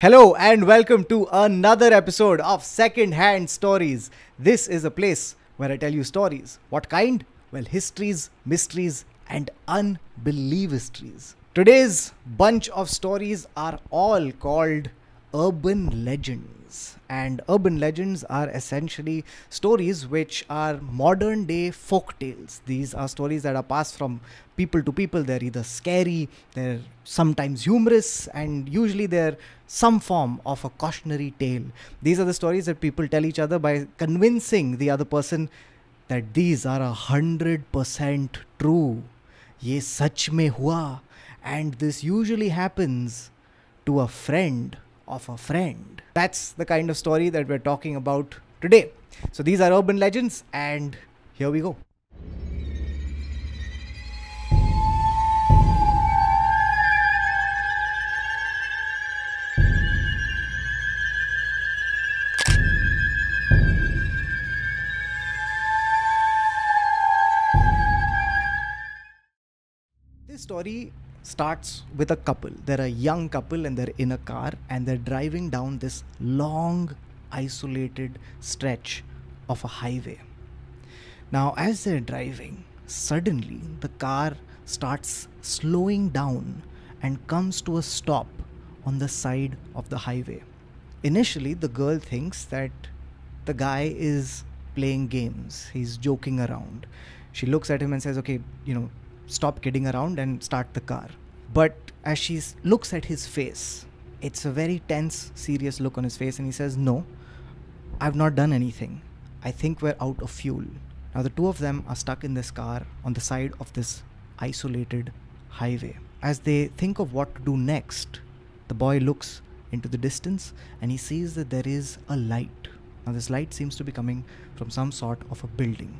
Hello and welcome to another episode of Second Hand Stories. This is a place where I tell you stories. What kind? Well, histories, mysteries, and unbelievable histories. Today's bunch of stories are all called urban legends. And urban legends are essentially stories which are modern day folk tales. These are stories that are passed from people to people. They're either scary, they're sometimes humorous, and usually they're some form of a cautionary tale. These are the stories that people tell each other by convincing the other person that these are a hundred percent true. ये सच में हुआ and this usually happens to a friend of a friend. That's the kind of story that we're talking about today. So these are urban legends, and here we go. This story starts with a couple. They're a young couple and they're in a car and they're driving down this long, isolated stretch of a highway. Now, as they're driving, suddenly the car starts slowing down and comes to a stop on the side of the highway. Initially, the girl thinks that the guy is playing games, he's joking around. She looks at him and says, Okay, you know, stop kidding around and start the car. But as she looks at his face, it's a very tense, serious look on his face, and he says, No, I've not done anything. I think we're out of fuel. Now, the two of them are stuck in this car on the side of this isolated highway. As they think of what to do next, the boy looks into the distance and he sees that there is a light. Now, this light seems to be coming from some sort of a building.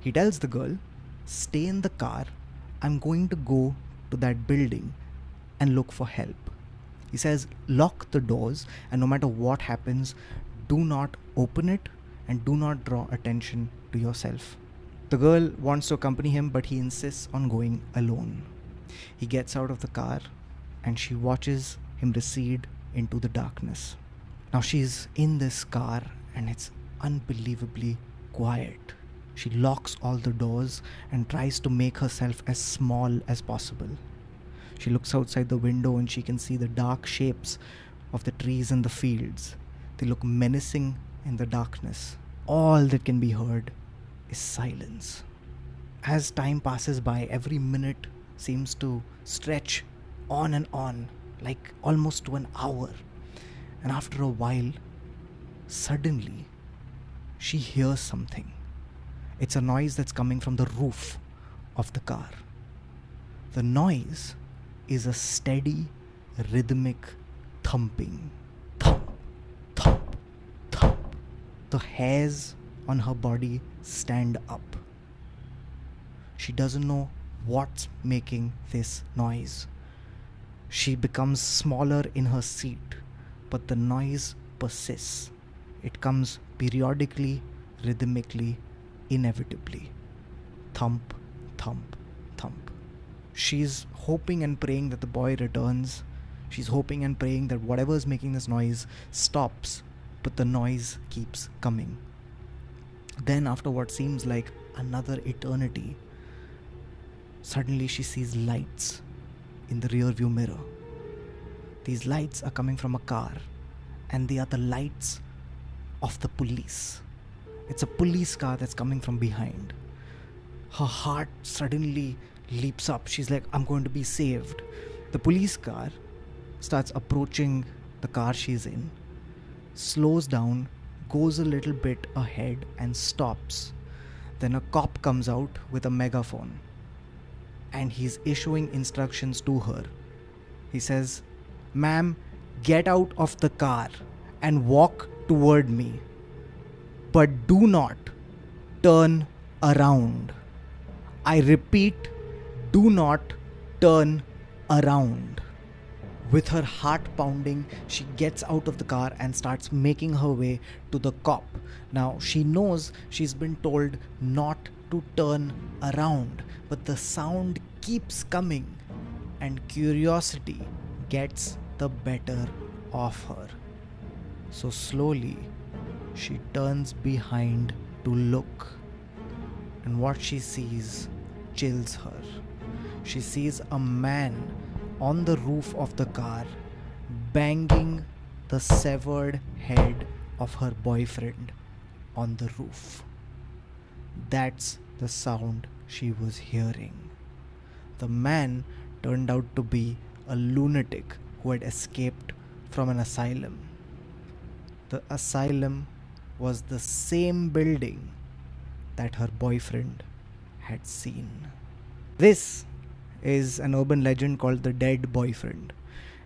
He tells the girl, Stay in the car. I'm going to go to that building and look for help. He says, Lock the doors, and no matter what happens, do not open it and do not draw attention to yourself. The girl wants to accompany him, but he insists on going alone. He gets out of the car and she watches him recede into the darkness. Now she's in this car and it's unbelievably quiet. She locks all the doors and tries to make herself as small as possible. She looks outside the window and she can see the dark shapes of the trees and the fields. They look menacing in the darkness. All that can be heard is silence. As time passes by, every minute seems to stretch on and on, like almost to an hour. And after a while, suddenly, she hears something. It's a noise that's coming from the roof of the car. The noise is a steady, rhythmic thumping. Thump, thump, thump. The hairs on her body stand up. She doesn't know what's making this noise. She becomes smaller in her seat, but the noise persists. It comes periodically, rhythmically, inevitably. Thump, thump, thump. She's hoping and praying that the boy returns. She's hoping and praying that whatever is making this noise stops, but the noise keeps coming. Then, after what seems like another eternity, suddenly she sees lights in the rear view mirror. These lights are coming from a car, and they are the lights of the police. It's a police car that's coming from behind. Her heart suddenly leaps up. She's like, I'm going to be saved. The police car starts approaching the car she's in, slows down, goes a little bit ahead, and stops. Then a cop comes out with a megaphone and he's issuing instructions to her. He says, Ma'am, get out of the car and walk toward me. But do not turn around. I repeat, do not turn around. With her heart pounding, she gets out of the car and starts making her way to the cop. Now, she knows she's been told not to turn around, but the sound keeps coming, and curiosity gets the better of her. So slowly, she turns behind to look, and what she sees chills her. She sees a man on the roof of the car banging the severed head of her boyfriend on the roof. That's the sound she was hearing. The man turned out to be a lunatic who had escaped from an asylum. The asylum was the same building that her boyfriend had seen. This is an urban legend called the dead boyfriend.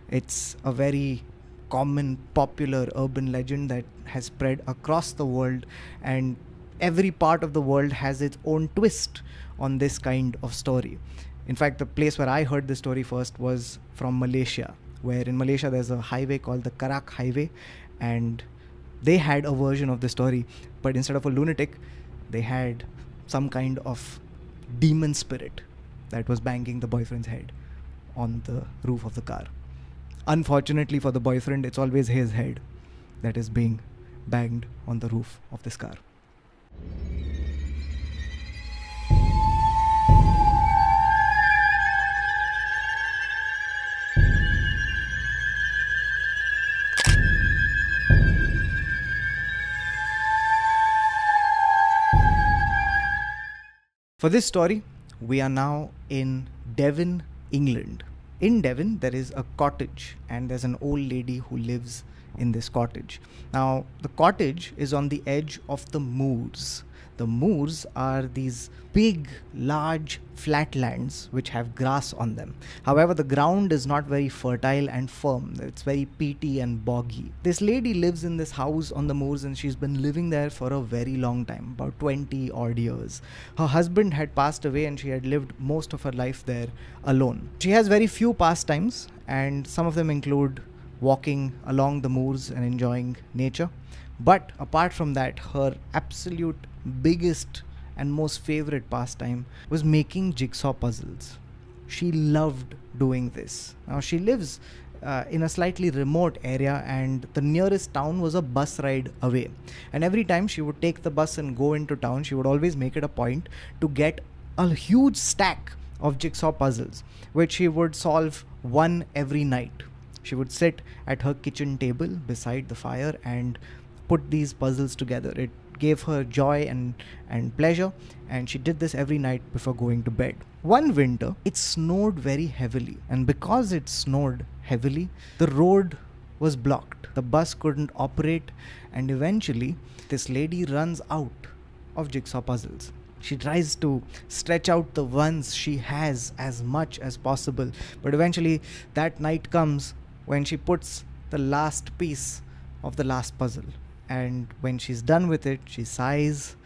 It's a very common, popular urban legend that has spread across the world, and every part of the world has its own twist on this kind of story. In fact, the place where I heard this story first was from Malaysia, where in Malaysia there's a highway called the Karak Highway, and they had a version of the story, but instead of a lunatic, they had some kind of demon spirit that was banging the boyfriend's head on the roof of the car. Unfortunately for the boyfriend, it's always his head that is being banged on the roof of this car. For this story, we are now in Devon, England. In Devon, there is a cottage, and there's an old lady who lives in this cottage. Now, the cottage is on the edge of the moors. The moors are these big, large flatlands which have grass on them. However, the ground is not very fertile and firm, it's very peaty and boggy. This lady lives in this house on the moors and she's been living there for a very long time about 20 odd years. Her husband had passed away and she had lived most of her life there alone. She has very few pastimes, and some of them include walking along the moors and enjoying nature. But apart from that, her absolute biggest and most favorite pastime was making jigsaw puzzles. She loved doing this. Now, she lives uh, in a slightly remote area, and the nearest town was a bus ride away. And every time she would take the bus and go into town, she would always make it a point to get a huge stack of jigsaw puzzles, which she would solve one every night. She would sit at her kitchen table beside the fire and put these puzzles together. It gave her joy and, and pleasure, and she did this every night before going to bed. One winter, it snowed very heavily, and because it snowed heavily, the road was blocked. The bus couldn't operate, and eventually, this lady runs out of jigsaw puzzles. She tries to stretch out the ones she has as much as possible, but eventually, that night comes when she puts the last piece of the last puzzle. And when she's done with it, she sighs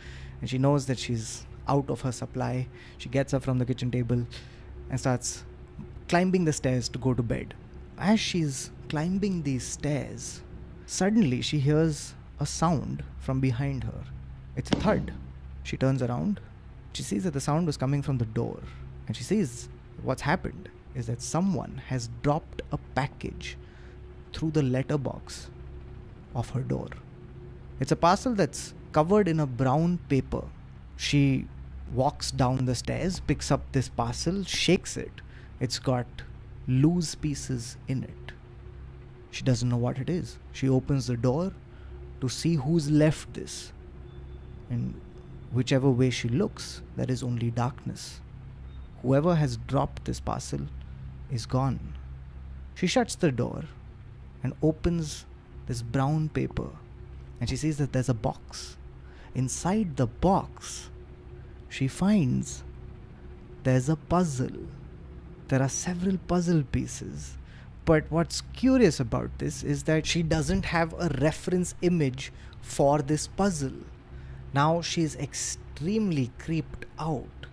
and she knows that she's out of her supply. She gets up from the kitchen table and starts climbing the stairs to go to bed. As she's climbing these stairs, suddenly she hears a sound from behind her. It's a thud. She turns around. She sees that the sound was coming from the door. And she sees what's happened is that someone has dropped a package through the letterbox of her door. It's a parcel that's covered in a brown paper. She walks down the stairs, picks up this parcel, shakes it. It's got loose pieces in it. She doesn't know what it is. She opens the door to see who's left this. And whichever way she looks, there is only darkness. Whoever has dropped this parcel is gone. She shuts the door and opens this brown paper and she sees that there's a box. Inside the box, she finds there's a puzzle. There are several puzzle pieces. But what's curious about this is that she doesn't have a reference image for this puzzle. Now she's extremely creeped out.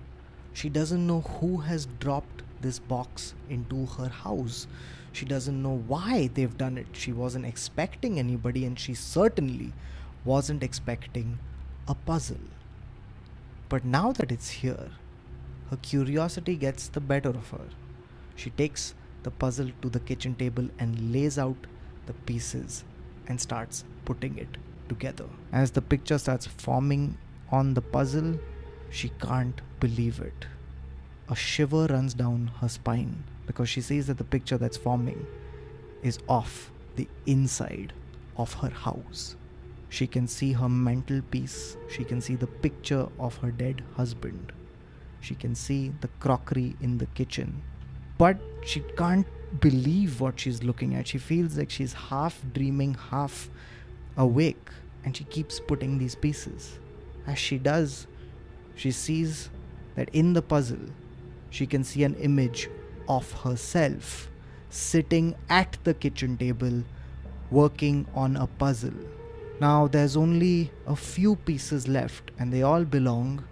She doesn't know who has dropped this box into her house. She doesn't know why they've done it. She wasn't expecting anybody, and she certainly wasn't expecting a puzzle. But now that it's here, her curiosity gets the better of her. She takes the puzzle to the kitchen table and lays out the pieces and starts putting it together. As the picture starts forming on the puzzle, she can't believe it. A shiver runs down her spine because she sees that the picture that's forming is off the inside of her house. She can see her mental peace. She can see the picture of her dead husband. She can see the crockery in the kitchen. But she can't believe what she's looking at. She feels like she's half dreaming, half awake, and she keeps putting these pieces. As she does, she sees that in the puzzle, she can see an image of herself sitting at the kitchen table working on a puzzle. Now there's only a few pieces left and they all belong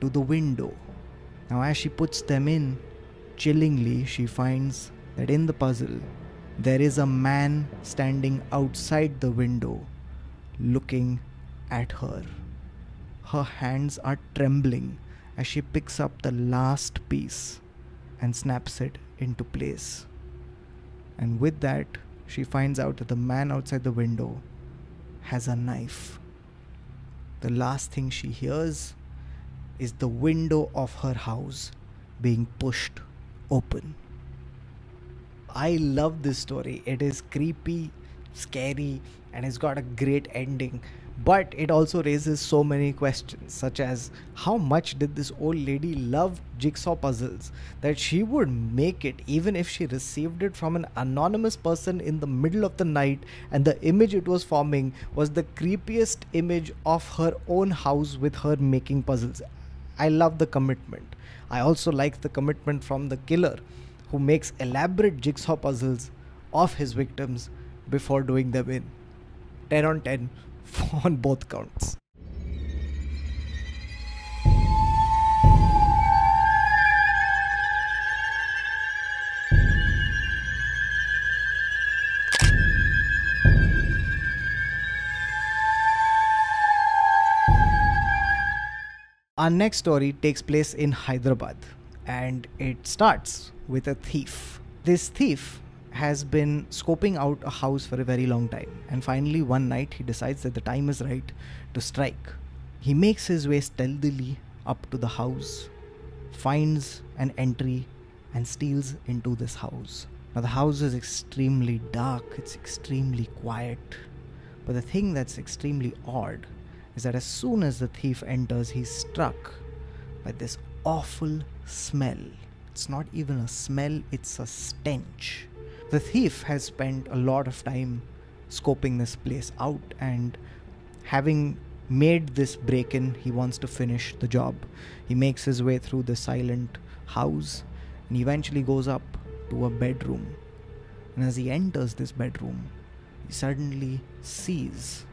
to the window. Now, as she puts them in, chillingly, she finds that in the puzzle there is a man standing outside the window looking at her. Her hands are trembling as she picks up the last piece and snaps it into place. And with that, she finds out that the man outside the window has a knife. The last thing she hears is the window of her house being pushed open. I love this story. It is creepy, scary, and it's got a great ending. But it also raises so many questions, such as how much did this old lady love jigsaw puzzles that she would make it even if she received it from an anonymous person in the middle of the night and the image it was forming was the creepiest image of her own house with her making puzzles. I love the commitment. I also like the commitment from the killer who makes elaborate jigsaw puzzles of his victims before doing them in. 10 on 10 on both counts. Our next story takes place in Hyderabad and it starts with a thief. This thief has been scoping out a house for a very long time, and finally, one night, he decides that the time is right to strike. He makes his way stealthily up to the house, finds an entry, and steals into this house. Now, the house is extremely dark, it's extremely quiet, but the thing that's extremely odd is that as soon as the thief enters, he's struck by this awful smell. It's not even a smell, it's a stench. The thief has spent a lot of time scoping this place out and having made this break in, he wants to finish the job. He makes his way through the silent house and eventually goes up to a bedroom. And as he enters this bedroom, he suddenly sees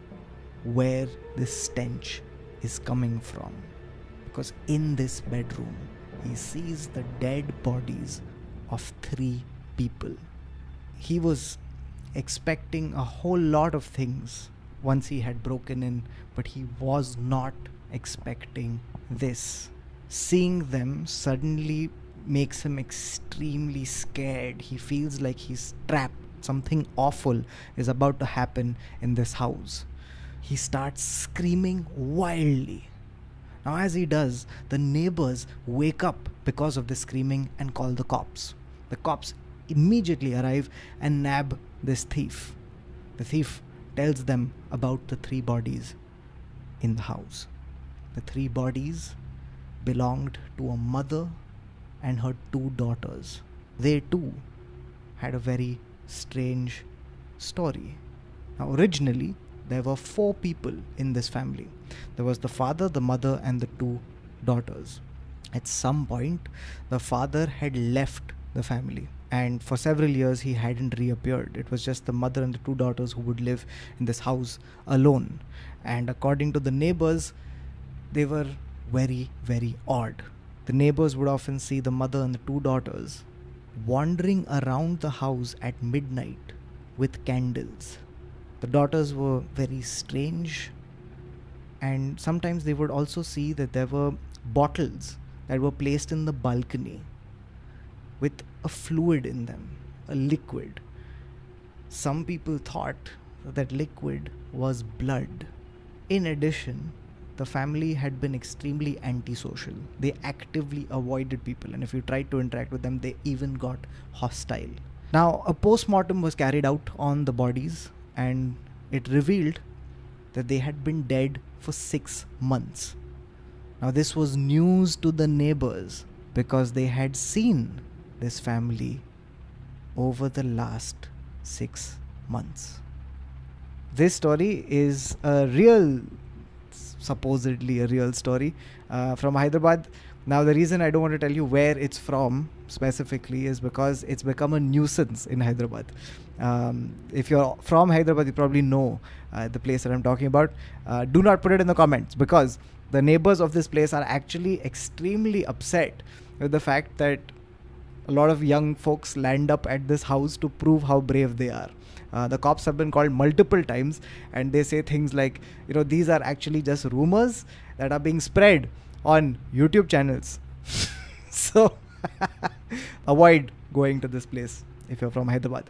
where this stench is coming from. Because in this bedroom, he sees the dead bodies of three people. He was expecting a whole lot of things once he had broken in, but he was not expecting this. Seeing them suddenly makes him extremely scared. He feels like he's trapped. Something awful is about to happen in this house. He starts screaming wildly. Now, as he does, the neighbors wake up because of the screaming and call the cops. The cops immediately arrive and nab this thief. The thief tells them about the three bodies in the house. The three bodies belonged to a mother and her two daughters. They too had a very strange story. Now, originally, there were four people in this family there was the father, the mother, and the two daughters. At some point, the father had left the family and for several years he hadn't reappeared. It was just the mother and the two daughters who would live in this house alone. And according to the neighbors, they were very, very odd. The neighbors would often see the mother and the two daughters wandering around the house at midnight with candles. The daughters were very strange, and sometimes they would also see that there were bottles that were placed in the balcony with a fluid in them, a liquid. some people thought that liquid was blood. In addition, the family had been extremely antisocial. They actively avoided people, and if you tried to interact with them, they even got hostile. Now, a post-mortem was carried out on the bodies, and it revealed that they had been dead for six months. Now, this was news to the neighbors because they had seen this family over the last six months. This story is a real, supposedly a real story uh, from Hyderabad. Now, the reason I don't want to tell you where it's from specifically is because it's become a nuisance in Hyderabad. Um, if you're from Hyderabad, you probably know uh, the place that I'm talking about. Uh, do not put it in the comments because the neighbors of this place are actually extremely upset with the fact that a lot of young folks land up at this house to prove how brave they are. Uh, the cops have been called multiple times and they say things like, you know, these are actually just rumors that are being spread on YouTube channels. so avoid going to this place if you're from Hyderabad.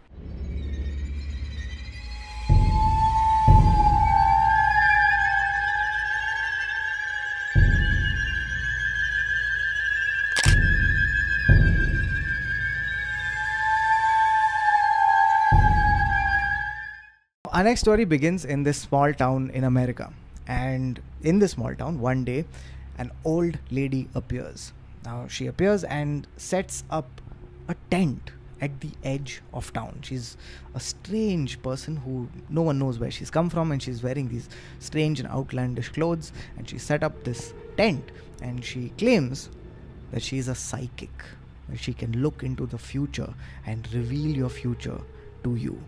Our next story begins in this small town in America. And in this small town, one day, an old lady appears. Now, she appears and sets up a tent at the edge of town. She's a strange person who no one knows where she's come from, and she's wearing these strange and outlandish clothes. And she set up this tent, and she claims that she's a psychic, that she can look into the future and reveal your future to you.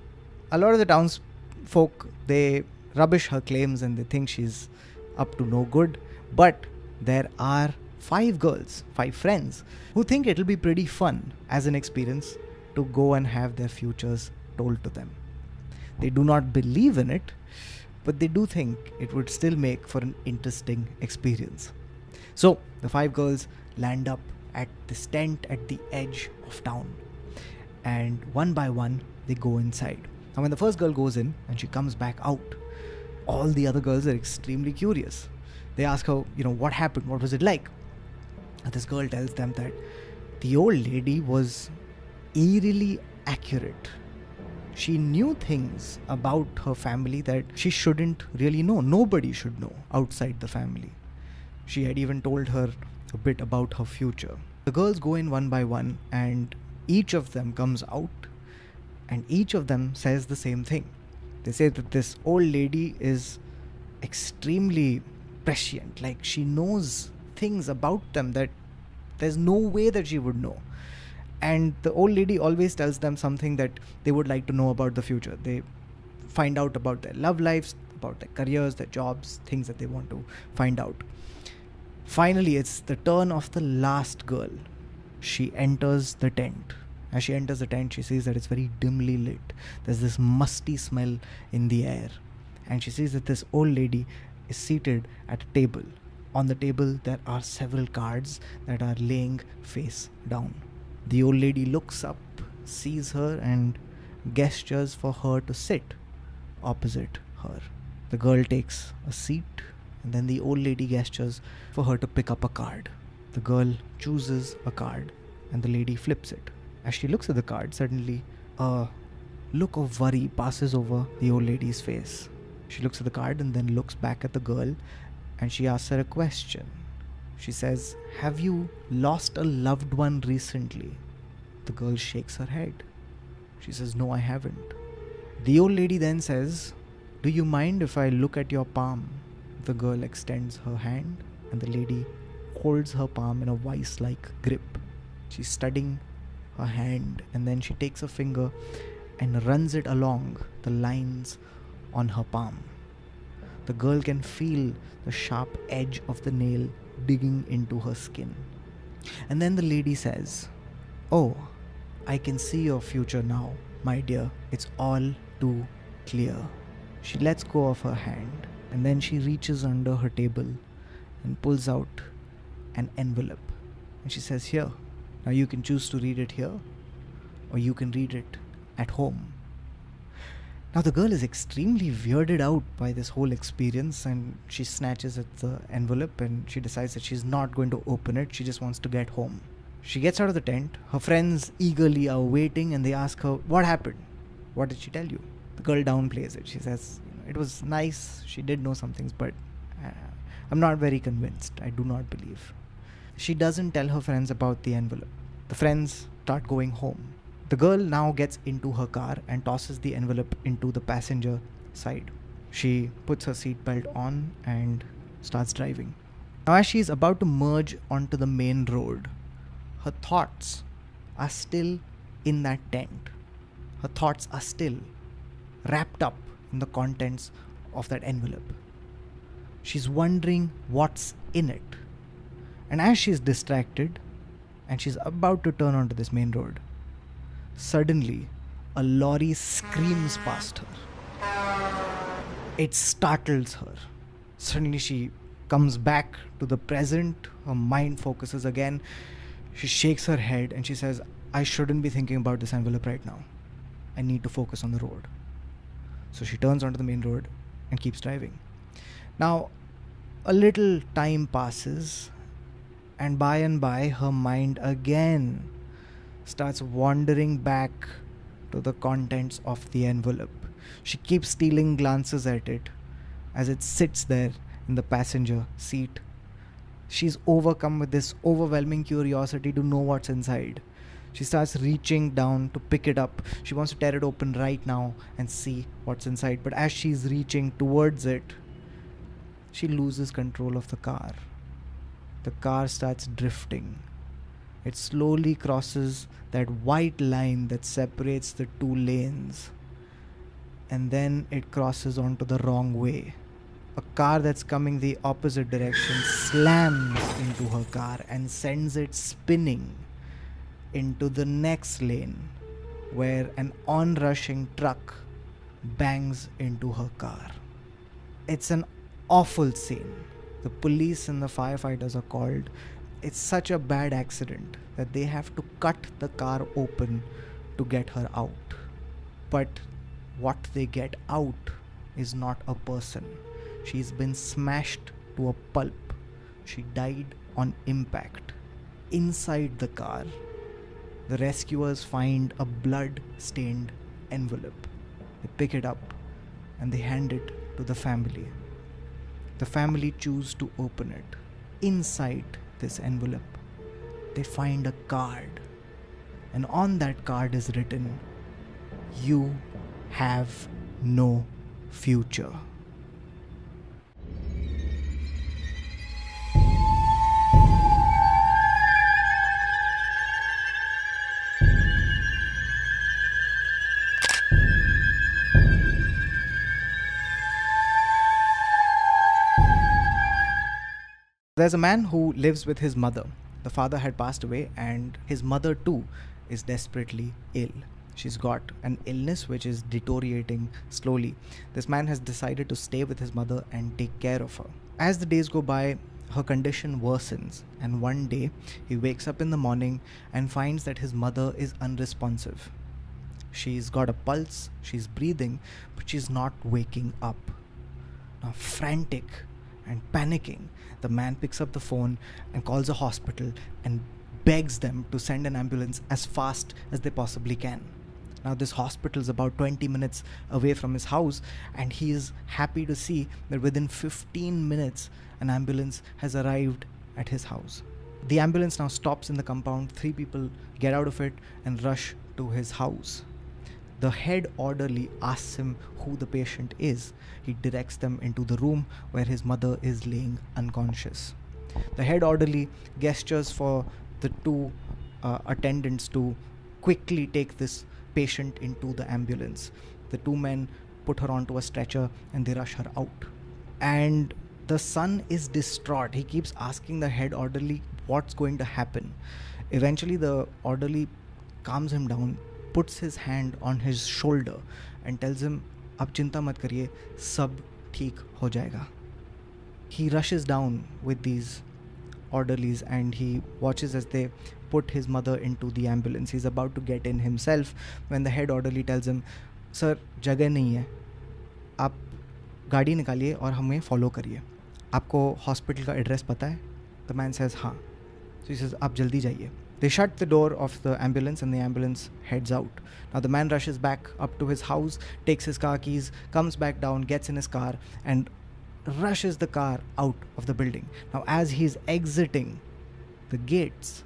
A lot of the towns folk they rubbish her claims and they think she's up to no good. But there are five girls, five friends, who think it'll be pretty fun as an experience to go and have their futures told to them. They do not believe in it, but they do think it would still make for an interesting experience. So the five girls land up at this tent at the edge of town, and one by one they go inside. Now, when the first girl goes in and she comes back out, all the other girls are extremely curious. They ask her, you know, what happened? What was it like? And this girl tells them that the old lady was eerily accurate. She knew things about her family that she shouldn't really know. Nobody should know outside the family. She had even told her a bit about her future. The girls go in one by one, and each of them comes out and each of them says the same thing. They say that this old lady is extremely prescient, like she knows things about them that there's no way that she would know. And the old lady always tells them something that they would like to know about the future. They find out about their love lives, about their careers, their jobs, things that they want to find out. Finally, it's the turn of the last girl. She enters the tent as she enters the tent, she sees that it's very dimly lit. There's this musty smell in the air. And she sees that this old lady is seated at a table. On the table, there are several cards that are laying face down. The old lady looks up, sees her, and gestures for her to sit opposite her. The girl takes a seat, and then the old lady gestures for her to pick up a card. The girl chooses a card, and the lady flips it. As she looks at the card, suddenly a look of worry passes over the old lady's face. She looks at the card and then looks back at the girl and she asks her a question. She says, Have you lost a loved one recently? The girl shakes her head. She says, No, I haven't. The old lady then says, Do you mind if I look at your palm? The girl extends her hand and the lady holds her palm in a vice like grip. She's studying her hand and then she takes a finger and runs it along the lines on her palm. The girl can feel the sharp edge of the nail digging into her skin. And then the lady says, Oh, I can see your future now, my dear. It's all too clear. She lets go of her hand and then she reaches under her table and pulls out an envelope. And she says, Here, now you can choose to read it here or you can read it at home. Now, the girl is extremely weirded out by this whole experience and she snatches at the envelope and she decides that she's not going to open it. She just wants to get home. She gets out of the tent. Her friends eagerly are waiting and they ask her, What happened? What did she tell you? The girl downplays it. She says, It was nice. She did know some things, but uh, I'm not very convinced. I do not believe. She doesn't tell her friends about the envelope. The friends start going home. The girl now gets into her car and tosses the envelope into the passenger side. She puts her seatbelt on and starts driving. Now, as she is about to merge onto the main road, her thoughts are still in that tent. Her thoughts are still wrapped up in the contents of that envelope. She's wondering what's in it. And as she's distracted and she's about to turn onto this main road, Suddenly, a lorry screams past her. It startles her. Suddenly, she comes back to the present. Her mind focuses again. She shakes her head and she says, I shouldn't be thinking about this envelope right now. I need to focus on the road. So she turns onto the main road and keeps driving. Now, a little time passes, and by and by, her mind again starts wandering back to the contents of the envelope. She keeps stealing glances at it as it sits there in the passenger seat. She's overcome with this overwhelming curiosity to know what's inside. She starts reaching down to pick it up. She wants to tear it open right now and see what's inside. But as she's reaching towards it, she loses control of the car. The car starts drifting it slowly crosses that white line that separates the two lanes and then it crosses onto the wrong way. A car that's coming the opposite direction slams into her car and sends it spinning into the next lane where an onrushing truck bangs into her car. It's an awful scene. The police and the firefighters are called it's such a bad accident that they have to cut the car open to get her out. But what they get out is not a person. She's been smashed to a pulp. She died on impact. Inside the car, the rescuers find a blood stained envelope. They pick it up and they hand it to the family. The family choose to open it. Inside this envelope, they find a card. And on that card is written, You have no future. There's a man who lives with his mother. The father had passed away, and his mother too is desperately ill. She's got an illness which is deteriorating slowly. This man has decided to stay with his mother and take care of her. As the days go by, her condition worsens, and one day he wakes up in the morning and finds that his mother is unresponsive. She's got a pulse, she's breathing, but she's not waking up. Now, frantic, and panicking, the man picks up the phone and calls a hospital and begs them to send an ambulance as fast as they possibly can. Now, this hospital is about 20 minutes away from his house, and he is happy to see that within 15 minutes, an ambulance has arrived at his house. The ambulance now stops in the compound. Three people get out of it and rush to his house. The head orderly asks him who the patient is. He directs them into the room where his mother is laying unconscious. The head orderly gestures for the two uh, attendants to quickly take this patient into the ambulance. The two men put her onto a stretcher and they rush her out. And the son is distraught. He keeps asking the head orderly what's going to happen. Eventually, the orderly calms him down puts his hand on his shoulder and tells him अब चिंता मत करिए, सब ठीक हो जाएगा. He rushes down with these orderlies and he watches as they put his mother into the ambulance is about to get in himself when the head orderly tells him sir जगह नहीं है। आप गाड़ी निकालिए और हमें फॉलो करिए। आपको हॉस्पिटल का एड्रेस पता है? द मैन सेज हाँ. सो इस आप जल्दी जाइए. They shut the door of the ambulance and the ambulance heads out. Now the man rushes back up to his house, takes his car keys, comes back down, gets in his car, and rushes the car out of the building. Now, as he's exiting the gates,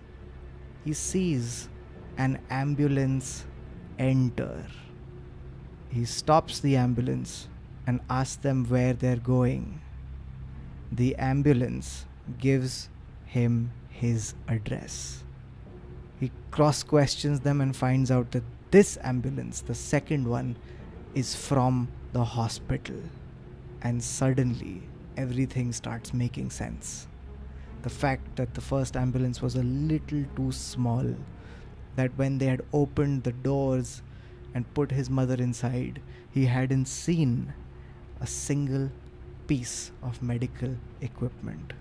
he sees an ambulance enter. He stops the ambulance and asks them where they're going. The ambulance gives him his address. He cross questions them and finds out that this ambulance, the second one, is from the hospital. And suddenly, everything starts making sense. The fact that the first ambulance was a little too small, that when they had opened the doors and put his mother inside, he hadn't seen a single piece of medical equipment.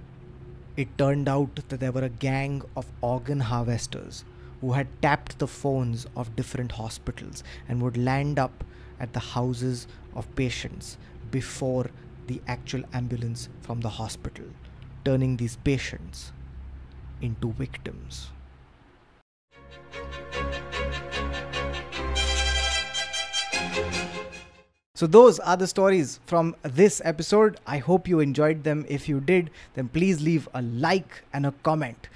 It turned out that there were a gang of organ harvesters who had tapped the phones of different hospitals and would land up at the houses of patients before the actual ambulance from the hospital, turning these patients into victims. So, those are the stories from this episode. I hope you enjoyed them. If you did, then please leave a like and a comment.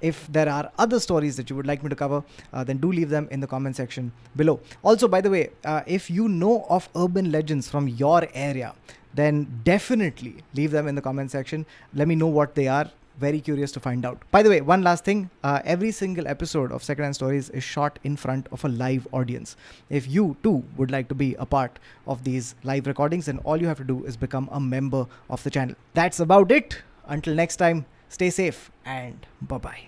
If there are other stories that you would like me to cover, uh, then do leave them in the comment section below. Also, by the way, uh, if you know of urban legends from your area, then definitely leave them in the comment section. Let me know what they are very curious to find out. By the way, one last thing uh, every single episode of Secondhand Stories is shot in front of a live audience. If you too would like to be a part of these live recordings, then all you have to do is become a member of the channel. That's about it. Until next time, stay safe and bye bye.